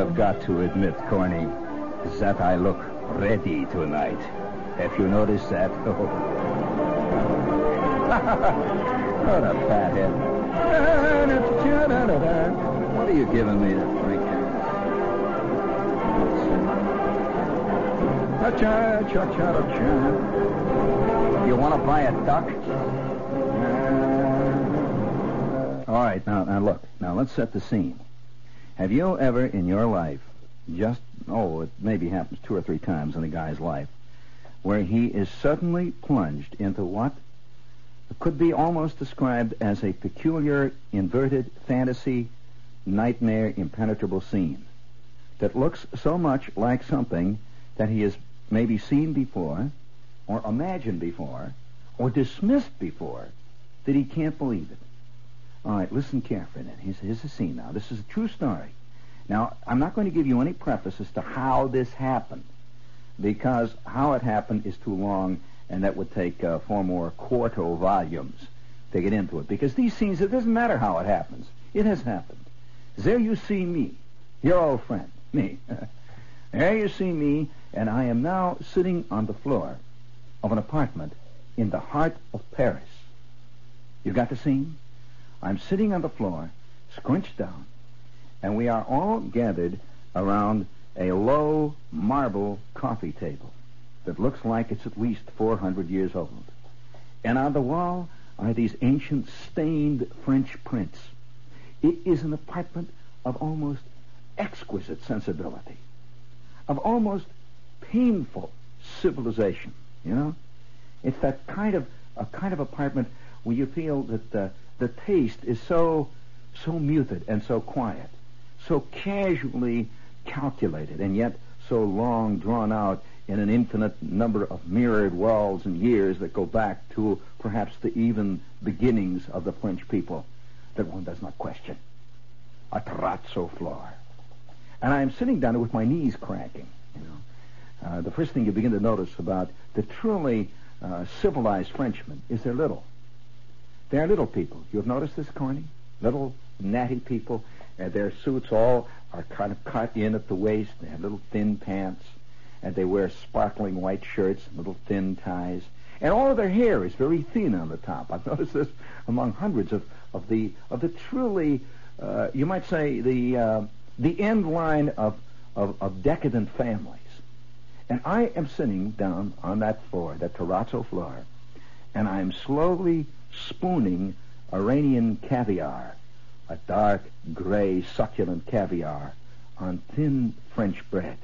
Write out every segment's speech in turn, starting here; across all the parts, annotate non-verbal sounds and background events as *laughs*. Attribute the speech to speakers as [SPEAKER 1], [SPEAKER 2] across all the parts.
[SPEAKER 1] Have got to admit, Corny, that I look ready tonight. Have you noticed that? *laughs* Oh. what a fathead. What are you giving me to drink? You want to buy a duck? All right, now, now look. Now let's set the scene. Have you ever in your life, just, oh, it maybe happens two or three times in a guy's life, where he is suddenly plunged into what could be almost described as a peculiar, inverted fantasy, nightmare, impenetrable scene that looks so much like something that he has maybe seen before, or imagined before, or dismissed before, that he can't believe it. All right, listen carefully then. Here's, here's the scene now. This is a true story. Now, I'm not going to give you any preface as to how this happened, because how it happened is too long, and that would take uh, four more quarto volumes to get into it. Because these scenes, it doesn't matter how it happens. It has happened. There you see me, your old friend, me. *laughs* there you see me, and I am now sitting on the floor of an apartment in the heart of Paris. You got the scene? I'm sitting on the floor, scrunched down, and we are all gathered around a low marble coffee table that looks like it's at least 400 years old. And on the wall are these ancient stained French prints. It is an apartment of almost exquisite sensibility, of almost painful civilization, you know? It's that kind of a kind of apartment where you feel that uh, the taste is so so muted and so quiet, so casually calculated, and yet so long drawn out in an infinite number of mirrored walls and years that go back to perhaps the even beginnings of the French people that one does not question. A terrazzo floor. And I'm sitting down there with my knees cracking, you know. Uh, the first thing you begin to notice about the truly uh, civilized Frenchmen is they're little. They're little people. You've noticed this, Corny? Little natty people. And their suits all are kind of cut in at the waist. They have little thin pants. And they wear sparkling white shirts, and little thin ties. And all of their hair is very thin on the top. I've *laughs* noticed this among hundreds of, of the of the truly, uh, you might say, the uh, the end line of, of, of decadent families. And I am sitting down on that floor, that terrazzo floor, and I'm slowly spooning Iranian caviar, a dark, gray, succulent caviar, on thin French bread.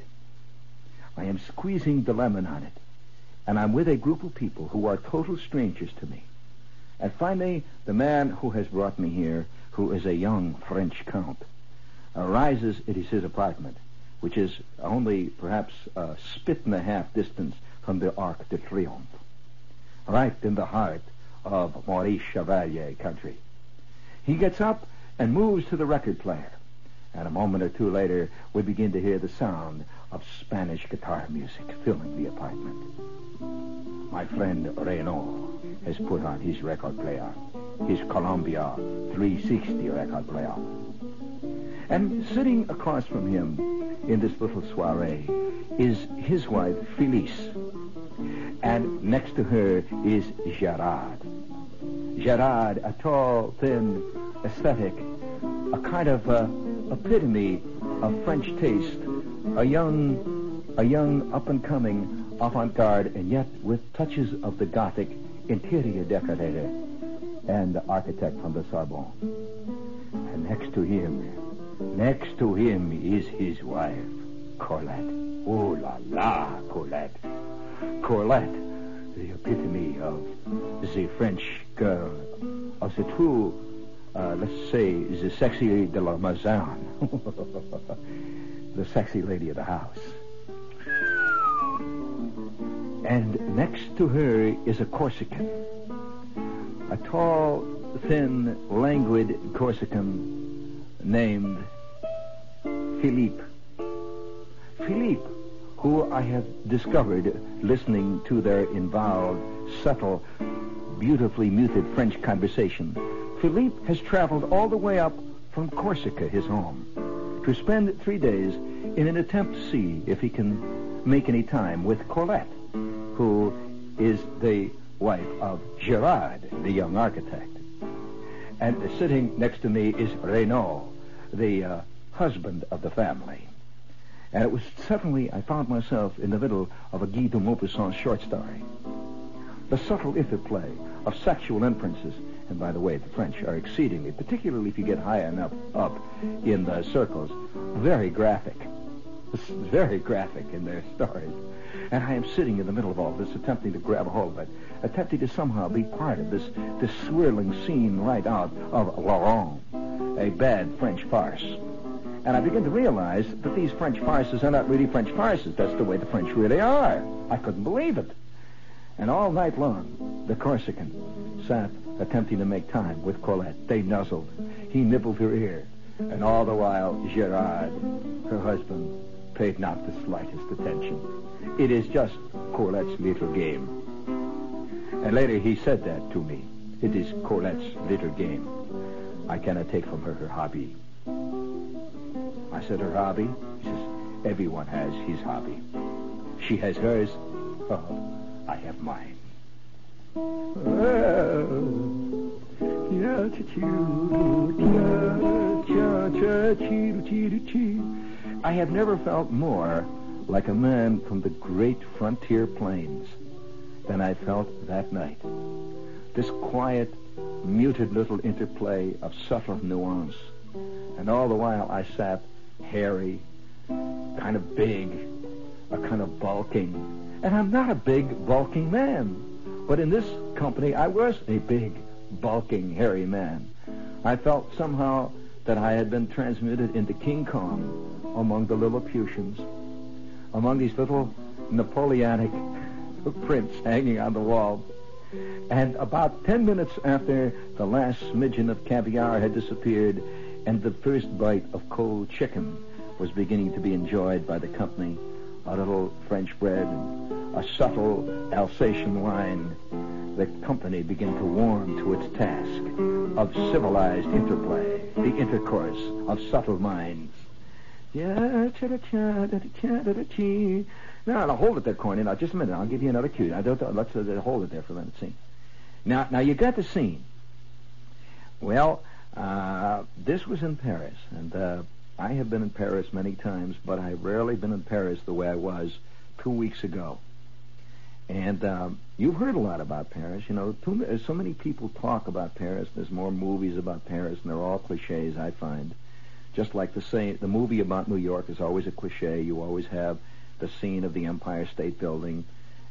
[SPEAKER 1] I am squeezing the lemon on it, and I'm with a group of people who are total strangers to me. And finally, the man who has brought me here, who is a young French count, arises It is his apartment, which is only perhaps a spit and a half distance from the Arc de Triomphe, right in the heart of Maurice Chevalier country. He gets up and moves to the record player, and a moment or two later we begin to hear the sound of Spanish guitar music filling the apartment. My friend Renaud has put on his record player, his Columbia 360 record player. And sitting across from him in this little soiree is his wife, Felice. And next to her is Gerard. Gerard, a tall, thin, aesthetic, a kind of uh, epitome of French taste, a young, a young up-and-coming avant-garde, and yet with touches of the Gothic interior decorator and the architect from the Sorbonne. And next to him, next to him is his wife, Colette. Oh la la, Colette. Colette, the epitome of the French girl, of the true, uh, let's say, the sexy de la maison, *laughs* the sexy lady of the house. And next to her is a Corsican, a tall, thin, languid Corsican named Philippe. Philippe, who I have discovered listening to their involved, subtle, beautifully muted French conversation. Philippe has traveled all the way up from Corsica, his home, to spend three days in an attempt to see if he can make any time with Colette, who is the wife of Gerard, the young architect. And sitting next to me is Renaud, the uh, husband of the family. And it was suddenly I found myself in the middle of a Guy de Maupassant short story. The subtle interplay of sexual inferences, and by the way, the French are exceedingly, particularly if you get high enough up in the circles, very graphic. *laughs* Very graphic in their stories. And I am sitting in the middle of all this, attempting to grab hold of it, attempting to somehow be part of this, this swirling scene right out of Laurent, a bad French farce. And I begin to realize that these French farces are not really French farces. That's the way the French really are. I couldn't believe it. And all night long, the Corsican sat attempting to make time with Colette. They nuzzled. He nibbled her ear. And all the while, Gerard, her husband, paid not the slightest attention. It is just Colette's little game. And later he said that to me. It is Colette's little game. I cannot take from her her hobby. I said, her hobby? He says, everyone has his hobby. She has hers. Oh, I have mine. I have never felt more like a man from the great frontier plains than I felt that night. This quiet, muted little interplay of subtle nuance. And all the while I sat hairy, kind of big, a kind of bulking. And I'm not a big, bulking man. But in this company, I was a big, bulking, hairy man. I felt somehow that I had been transmuted into King Kong among the Lilliputians, among these little Napoleonic *laughs* prints hanging on the wall. And about ten minutes after the last smidgen of caviar had disappeared and the first bite of cold chicken was beginning to be enjoyed by the company, a little French bread, and a subtle Alsatian wine, the company begin to warm to its task of civilized interplay, the intercourse of subtle minds. Yeah, now, now hold it there, Corny. Now, just a minute. I'll give you another cue. Now, don't, let's uh, hold it there for a minute. See. Now, now you got the scene. Well, uh, this was in Paris, and uh, I have been in Paris many times, but I've rarely been in Paris the way I was two weeks ago. And um, you've heard a lot about Paris. You know, too, so many people talk about Paris. There's more movies about Paris, and they're all cliches. I find, just like the same, the movie about New York is always a cliche. You always have the scene of the Empire State Building,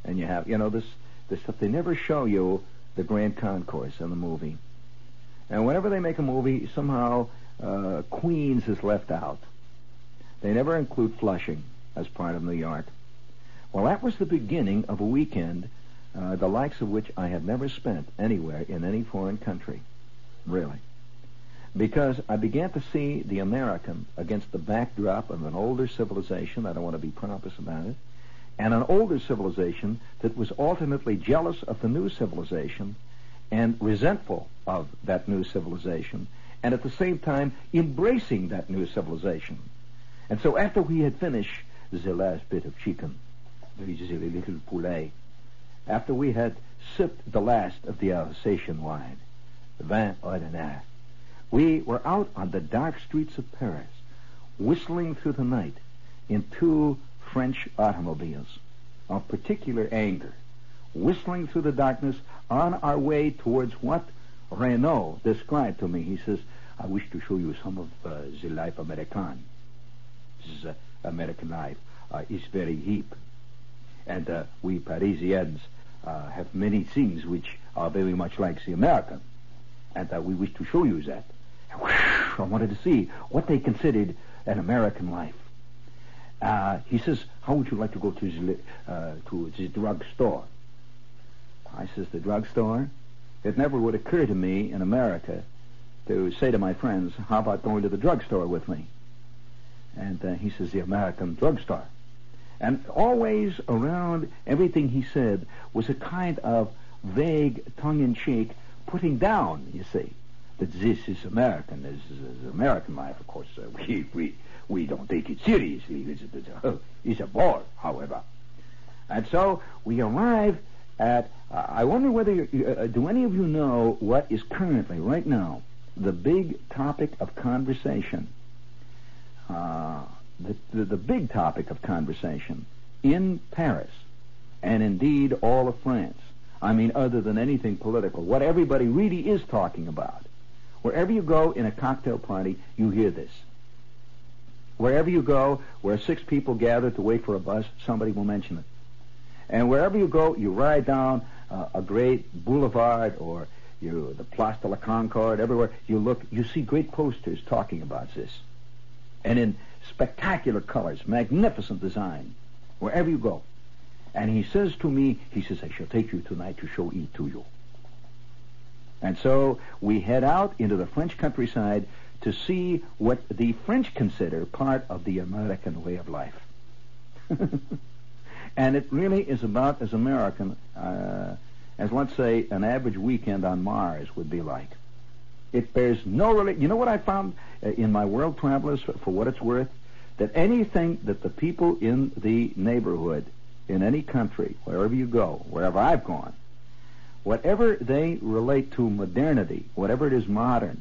[SPEAKER 1] and you have, you know, this this stuff. They never show you the Grand Concourse in the movie. And whenever they make a movie, somehow uh, Queens is left out. They never include Flushing as part of New York. Well, that was the beginning of a weekend, uh, the likes of which I have never spent anywhere in any foreign country, really. Because I began to see the American against the backdrop of an older civilization, I don't want to be pompous about it, and an older civilization that was alternately jealous of the new civilization and resentful of that new civilization, and at the same time embracing that new civilization. And so after we had finished the last bit of chicken, the little poulet, after we had sipped the last of the Alsatian wine, vin ordinaire, we were out on the dark streets of Paris, whistling through the night in two French automobiles of particular anger, whistling through the darkness on our way towards what Renaud described to me. He says, I wish to show you some of uh, the life American. This is uh, American life. Uh, it's very hip. And uh, we Parisians uh, have many things which are very much like the American. And uh, we wish to show you that. I wanted to see what they considered an American life. Uh, he says, "How would you like to go to the, uh, to the drugstore?" I says, "The drugstore." It never would occur to me in America to say to my friends, "How about going to the drugstore with me?" And uh, he says, "The American drugstore." And always around everything he said was a kind of vague, tongue-in-cheek putting down. You see that this is American. This is American life. Of course, uh, we we we don't take it seriously. It's, it's, a, it's a bore, however. And so we arrive at. I wonder whether uh, do any of you know what is currently, right now, the big topic of conversation. Uh, the, the, the big topic of conversation in Paris, and indeed all of France. I mean, other than anything political, what everybody really is talking about. Wherever you go in a cocktail party, you hear this. Wherever you go, where six people gather to wait for a bus, somebody will mention it. And wherever you go, you ride down uh, a great boulevard or you the Place de la Concorde, everywhere you look, you see great posters talking about this. And in spectacular colors, magnificent design, wherever you go. And he says to me, he says, I shall take you tonight to show it to you. And so we head out into the French countryside to see what the French consider part of the American way of life. *laughs* and it really is about as American uh, as, let's say, an average weekend on Mars would be like. It bears no relation. You know what I found uh, in my world travelers, for, for what it's worth? That anything that the people in the neighborhood, in any country, wherever you go, wherever I've gone, whatever they relate to modernity, whatever it is modern,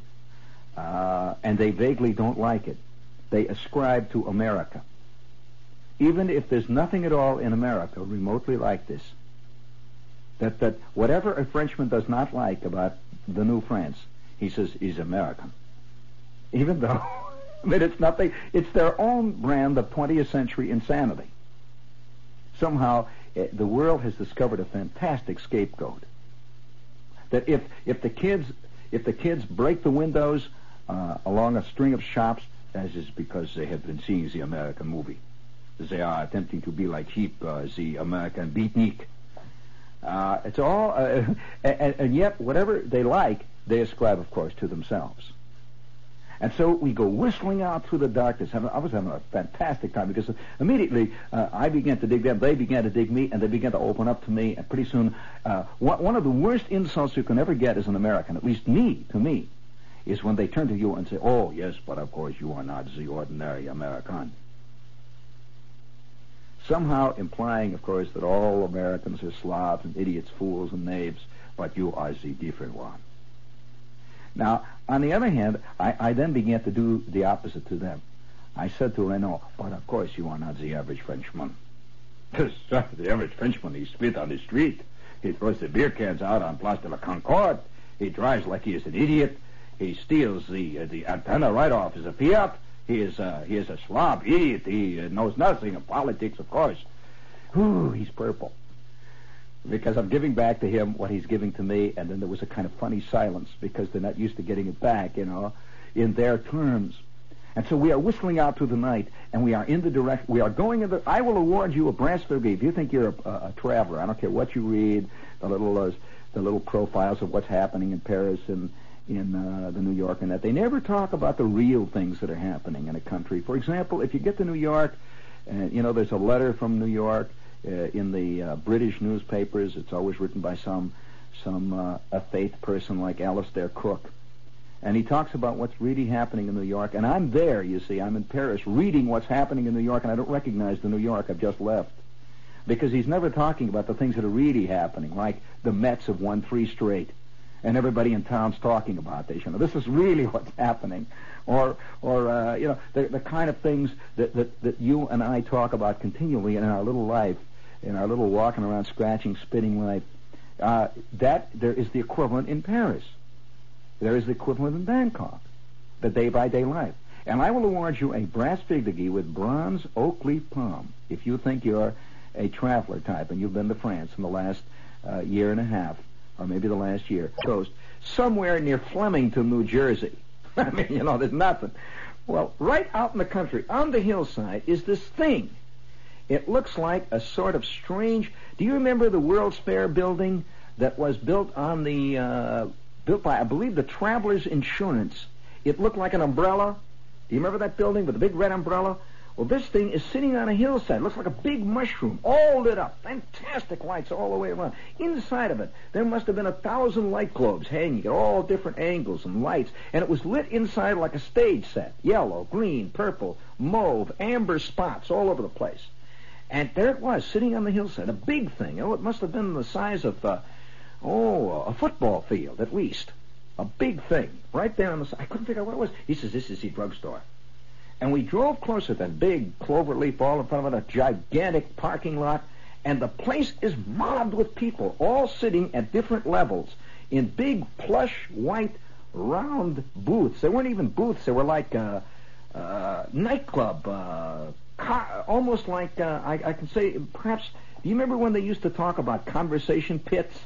[SPEAKER 1] uh, and they vaguely don't like it. They ascribe to America. Even if there's nothing at all in America remotely like this, that, that whatever a Frenchman does not like about the new France, he says he's American. Even though, *laughs* mean, it's nothing, it's their own brand of 20th century insanity. Somehow, eh, the world has discovered a fantastic scapegoat. That if, if the kids, if the kids break the windows uh, along a string of shops, that is because they have been seeing the American movie. They are attempting to be like Heap, uh, the American beatnik. Uh, it's all, uh, *laughs* and, and, yet whatever they like, they ascribe, of course, to themselves. And so we go whistling out through the darkness. I was having a fantastic time because immediately uh, I began to dig them, they began to dig me, and they began to open up to me. And pretty soon, uh, one of the worst insults you can ever get as an American, at least me, to me, is when they turn to you and say, "Oh yes, but of course you are not the ordinary American." Somehow implying, of course, that all Americans are slobs and idiots, fools and knaves, but you are the different one. Now, on the other hand, I, I then began to do the opposite to them. I said to Renaud, but of course you are not the average Frenchman. *laughs* the average Frenchman, he spit on the street. He throws the beer cans out on Place de la Concorde. He drives like he is an idiot. He steals the uh, the antenna right off his Fiat. He is uh, he is a slob idiot. He knows nothing of politics, of course. Whew, he's purple because I'm giving back to him what he's giving to me, and then there was a kind of funny silence because they're not used to getting it back, you know, in their terms. And so we are whistling out through the night, and we are in the direct. We are going in the. I will award you a brass if you think you're a, a, a traveler. I don't care what you read, the little uh, the little profiles of what's happening in Paris and in uh, the New York, and that they never talk about the real things that are happening in a country. For example, if you get to New York, uh, you know there's a letter from New York uh, in the uh, British newspapers. It's always written by some some uh, a faith person like Alistair Cooke. And he talks about what's really happening in New York. And I'm there, you see. I'm in Paris reading what's happening in New York, and I don't recognize the New York I've just left. Because he's never talking about the things that are really happening, like the Mets have won three straight. And everybody in town's talking about this. You know, this is really *laughs* what's happening. Or, or uh, you know, the, the kind of things that, that, that you and I talk about continually in our little life in our little walking around, scratching, spitting life. Uh, that there is the equivalent in Paris. There is the equivalent in Bangkok, the day-by-day life. And I will award you a brass figurine with bronze oak leaf palm if you think you're a traveler type and you've been to France in the last uh, year and a half, or maybe the last year, coast, somewhere near Flemington, New Jersey. *laughs* I mean, you know, there's nothing. Well, right out in the country, on the hillside, is this thing it looks like a sort of strange. Do you remember the World's Fair building that was built on the uh, built by I believe the Travelers Insurance? It looked like an umbrella. Do you remember that building with the big red umbrella? Well, this thing is sitting on a hillside. It looks like a big mushroom, all lit up. Fantastic lights all the way around. Inside of it, there must have been a thousand light globes hanging at all different angles and lights. And it was lit inside like a stage set. Yellow, green, purple, mauve, amber spots all over the place. And there it was, sitting on the hillside, a big thing. Oh, it must have been the size of, uh, oh, a football field at least. A big thing, right there on the side. I couldn't figure out what it was. He says, this is the drugstore. And we drove closer to that big clover leaf all in front of it, a gigantic parking lot. And the place is mobbed with people, all sitting at different levels in big plush white round booths. They weren't even booths. They were like uh, uh, nightclub uh, almost like uh, I, I can say perhaps. Do you remember when they used to talk about conversation pits?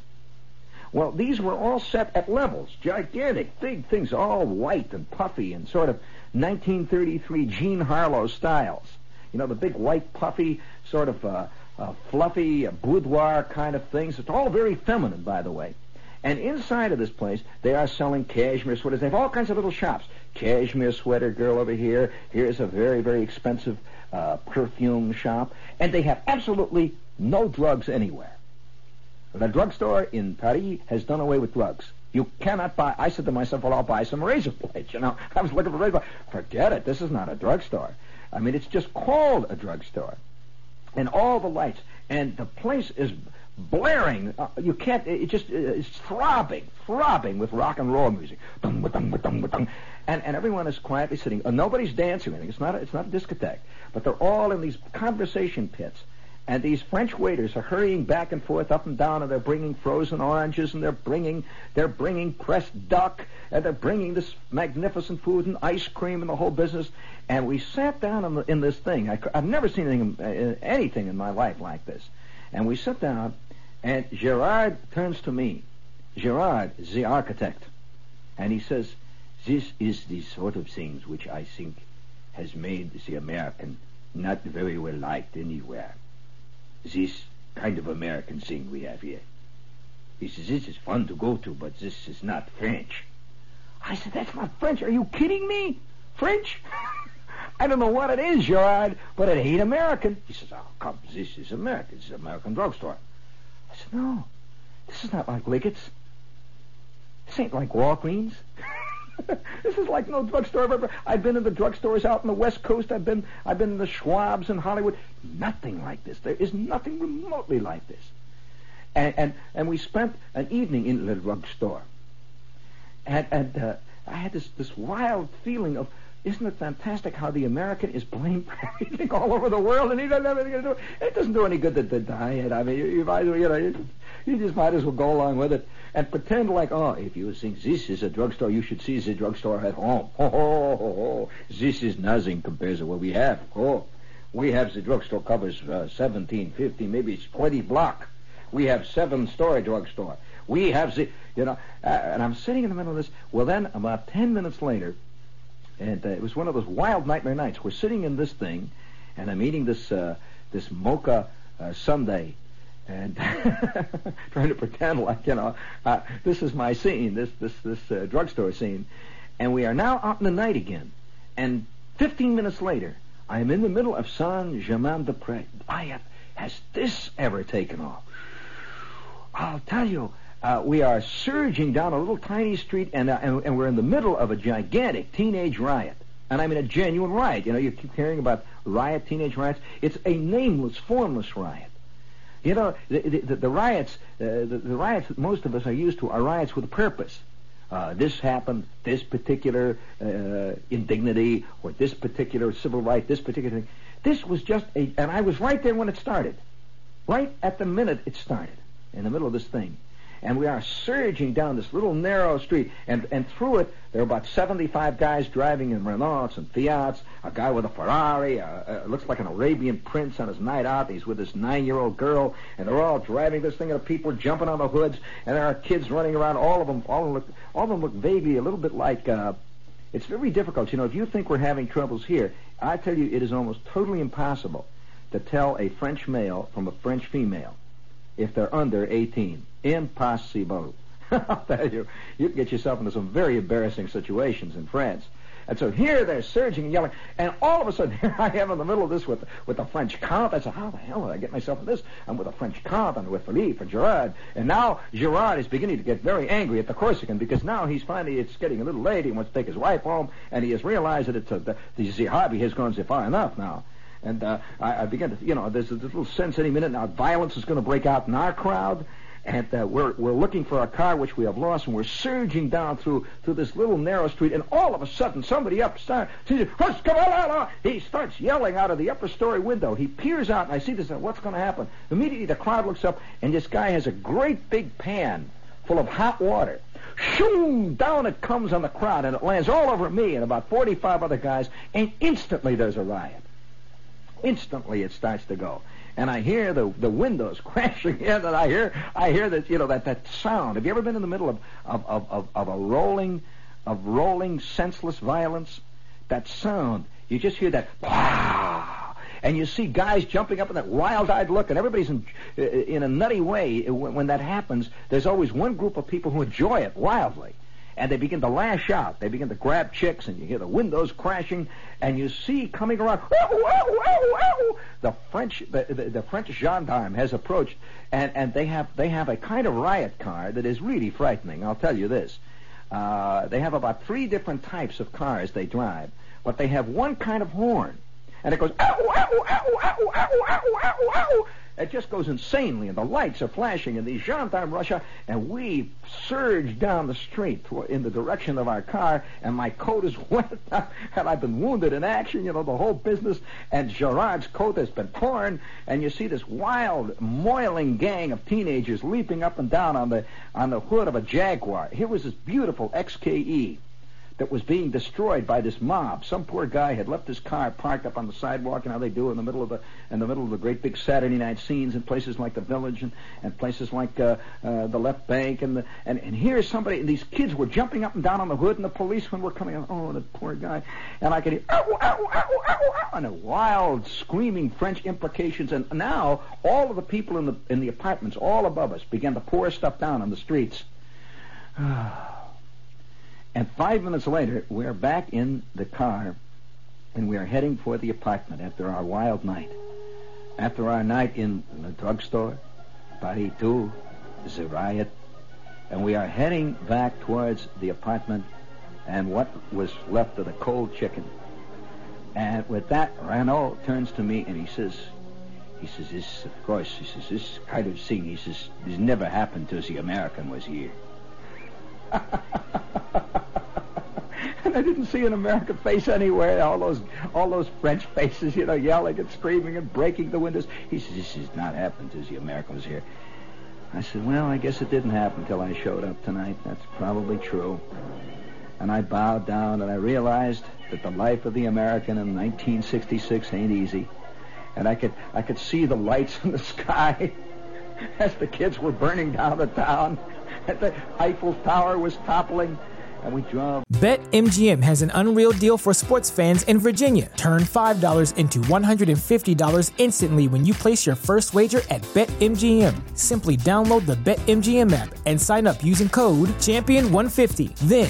[SPEAKER 1] Well, these were all set at levels, gigantic, big things, all white and puffy and sort of 1933 Jean Harlow styles. You know, the big white, puffy, sort of uh, uh, fluffy uh, boudoir kind of things. It's all very feminine, by the way. And inside of this place, they are selling cashmere sweaters. They have all kinds of little shops. Cashmere sweater girl over here. Here's a very, very expensive uh, perfume shop. And they have absolutely no drugs anywhere. The drugstore in Paris has done away with drugs. You cannot buy. I said to myself, well, I'll buy some razor blades. You know, *laughs* I was looking for razor blades. Forget it. This is not a drugstore. I mean, it's just called a drugstore. And all the lights. And the place is blaring. Uh, you can't. It just uh, it's throbbing, throbbing with rock and roll music. and and everyone is quietly sitting. Uh, nobody's dancing or anything. It's not. A, it's not a discotheque. But they're all in these conversation pits. And these French waiters are hurrying back and forth, up and down, and they're bringing frozen oranges, and they're bringing they're bringing pressed duck, and they're bringing this magnificent food and ice cream and the whole business. And we sat down in, the, in this thing. I, have never seen anything, uh, anything in my life like this. And we sit down, and Gerard turns to me, Gerard, the architect, and he says, "This is the sort of things which I think has made the American not very well liked anywhere. This kind of American thing we have here. He says, this is fun to go to, but this is not French. I said, that's not French. Are you kidding me? French? *laughs* I don't know what it is, Gerard, but it ain't American. He says, oh, come, this is American. This is an American drugstore. I said, no, this is not like Liggett's. This ain't like Walgreens. *laughs* *laughs* this is like no drugstore I've ever. I've been in the drugstores out on the West Coast. I've been, I've been in the Schwabs in Hollywood. Nothing like this. There is nothing remotely like this. And and, and we spent an evening in the drugstore. And and uh, I had this this wild feeling of isn't it fantastic how the American is blamed for *laughs* everything all over the world and he doesn't have anything to do? It doesn't do any good to, to diet. I mean, you, you might, you know, you, you just might as well go along with it and pretend like, oh, if you think this is a drugstore, you should see the drugstore at home. Oh, oh, oh, oh. this is nothing compared to what we have. Oh, we have the drugstore covers uh, 17, 15, maybe it's 20 block. We have seven-story drugstore. We have the, you know, uh, and I'm sitting in the middle of this. Well, then about 10 minutes later, and uh, it was one of those wild nightmare nights. We're sitting in this thing, and I'm eating this uh, this mocha uh, sundae, and *laughs* trying to pretend like you know uh, this is my scene, this this this uh, drugstore scene, and we are now out in the night again, and 15 minutes later, I am in the middle of Saint Germain des Prés. I have has this ever taken off? I'll tell you. Uh, we are surging down a little tiny street, and, uh, and, and we're in the middle of a gigantic teenage riot. And I mean a genuine riot. You know, you keep hearing about riot, teenage riots. It's a nameless, formless riot. You know, the, the, the riots, uh, the, the, riots that most of us are used to are riots with a purpose. Uh, this happened, this particular uh, indignity, or this particular civil right, this particular thing. This was just a, and I was right there when it started. Right at the minute it started, in the middle of this thing and we are surging down this little narrow street, and, and through it there are about 75 guys driving in Renaults and Fiats, a guy with a Ferrari, uh, uh, looks like an Arabian prince on his night out. He's with this nine-year-old girl, and they're all driving this thing, and people jumping on the hoods, and there are kids running around. All of them, all of them look, all of them look vaguely a little bit like. Uh, it's very difficult. You know, if you think we're having troubles here, I tell you, it is almost totally impossible to tell a French male from a French female if they're under 18. Impossible. *laughs* You, you can get yourself into some very embarrassing situations in France. And so here they're surging and yelling, and all of a sudden *laughs* here I am in the middle of this with with the French count. I said, how the hell did I get myself in this? I'm with a French count and with Philippe and Gerard, and now Gerard is beginning to get very angry at the Corsican because now he's finally it's getting a little late. He wants to take his wife home, and he has realized that it's a, the, the hobby has gone so far enough now. And uh, I, I begin to, you know, there's a little sense any minute now violence is going to break out in our crowd. And uh, we're, we're looking for a car which we have lost, and we're surging down through through this little narrow street. And all of a sudden, somebody up starts, he starts yelling out of the upper story window. He peers out, and I see this. And What's going to happen? Immediately, the crowd looks up, and this guy has a great big pan full of hot water. Shoo! Down it comes on the crowd, and it lands all over me and about 45 other guys, and instantly there's a riot. Instantly it starts to go. And I hear the the windows *laughs* crashing in, and I hear I hear that you know that that sound. Have you ever been in the middle of of, of, of, of a rolling of rolling senseless violence? That sound. You just hear that and you see guys jumping up in that wild-eyed look, and everybody's in, in a nutty way. When, when that happens, there's always one group of people who enjoy it wildly and they begin to lash out. They begin to grab chicks, and you hear the windows crashing, and you see coming around, ow, ow, ow, the French, the, the, the, French gendarme has approached, and, and they have they have a kind of riot car that is really frightening. I'll tell you this. Uh, they have about three different types of cars they drive, but they have one kind of horn, and it goes ow, ow, ow, ow, ow, ow, it just goes insanely, and the lights are flashing, and these gendarmes rush out, and we surge down the street in the direction of our car, and my coat is *laughs* wet, and I've been wounded in action, you know, the whole business, and Gerard's coat has been torn, and you see this wild, moiling gang of teenagers leaping up and down on the on the hood of a Jaguar. Here was this beautiful XKE that was being destroyed by this mob. Some poor guy had left his car parked up on the sidewalk, and how they do in the middle of the in the middle of the great big Saturday night scenes in places like the Village and, and places like uh, uh, the Left Bank, and the and and here's somebody, and these kids were jumping up and down on the hood, and the policemen were coming. Oh, the poor guy, and I could hear ow, ow, ow, ow, ow, and a wild screaming French imprecations, and now all of the people in the in the apartments all above us began to pour stuff down on the streets. *sighs* And five minutes later, we're back in the car and we are heading for the apartment after our wild night. After our night in the drugstore, Paris too, the riot, and we are heading back towards the apartment and what was left of the cold chicken. And with that, Renaud turns to me and he says, he says, this, of course, he says, this kind of thing, he says, this never happened till the American was here. *laughs* and I didn't see an American face anywhere. All those, all those French faces, you know, yelling and screaming and breaking the windows. He says, this has not happened since the American was here. I said, well, I guess it didn't happen till I showed up tonight. That's probably true. And I bowed down and I realized that the life of the American in 1966 ain't easy. And I could, I could see the lights in the *laughs* sky as the kids were burning down the town. *laughs* The Eiffel Tower was toppling and we drove.
[SPEAKER 2] BetMGM has an unreal deal for sports fans in Virginia. Turn $5 into $150 instantly when you place your first wager at BetMGM. Simply download the BetMGM app and sign up using code Champion150. Then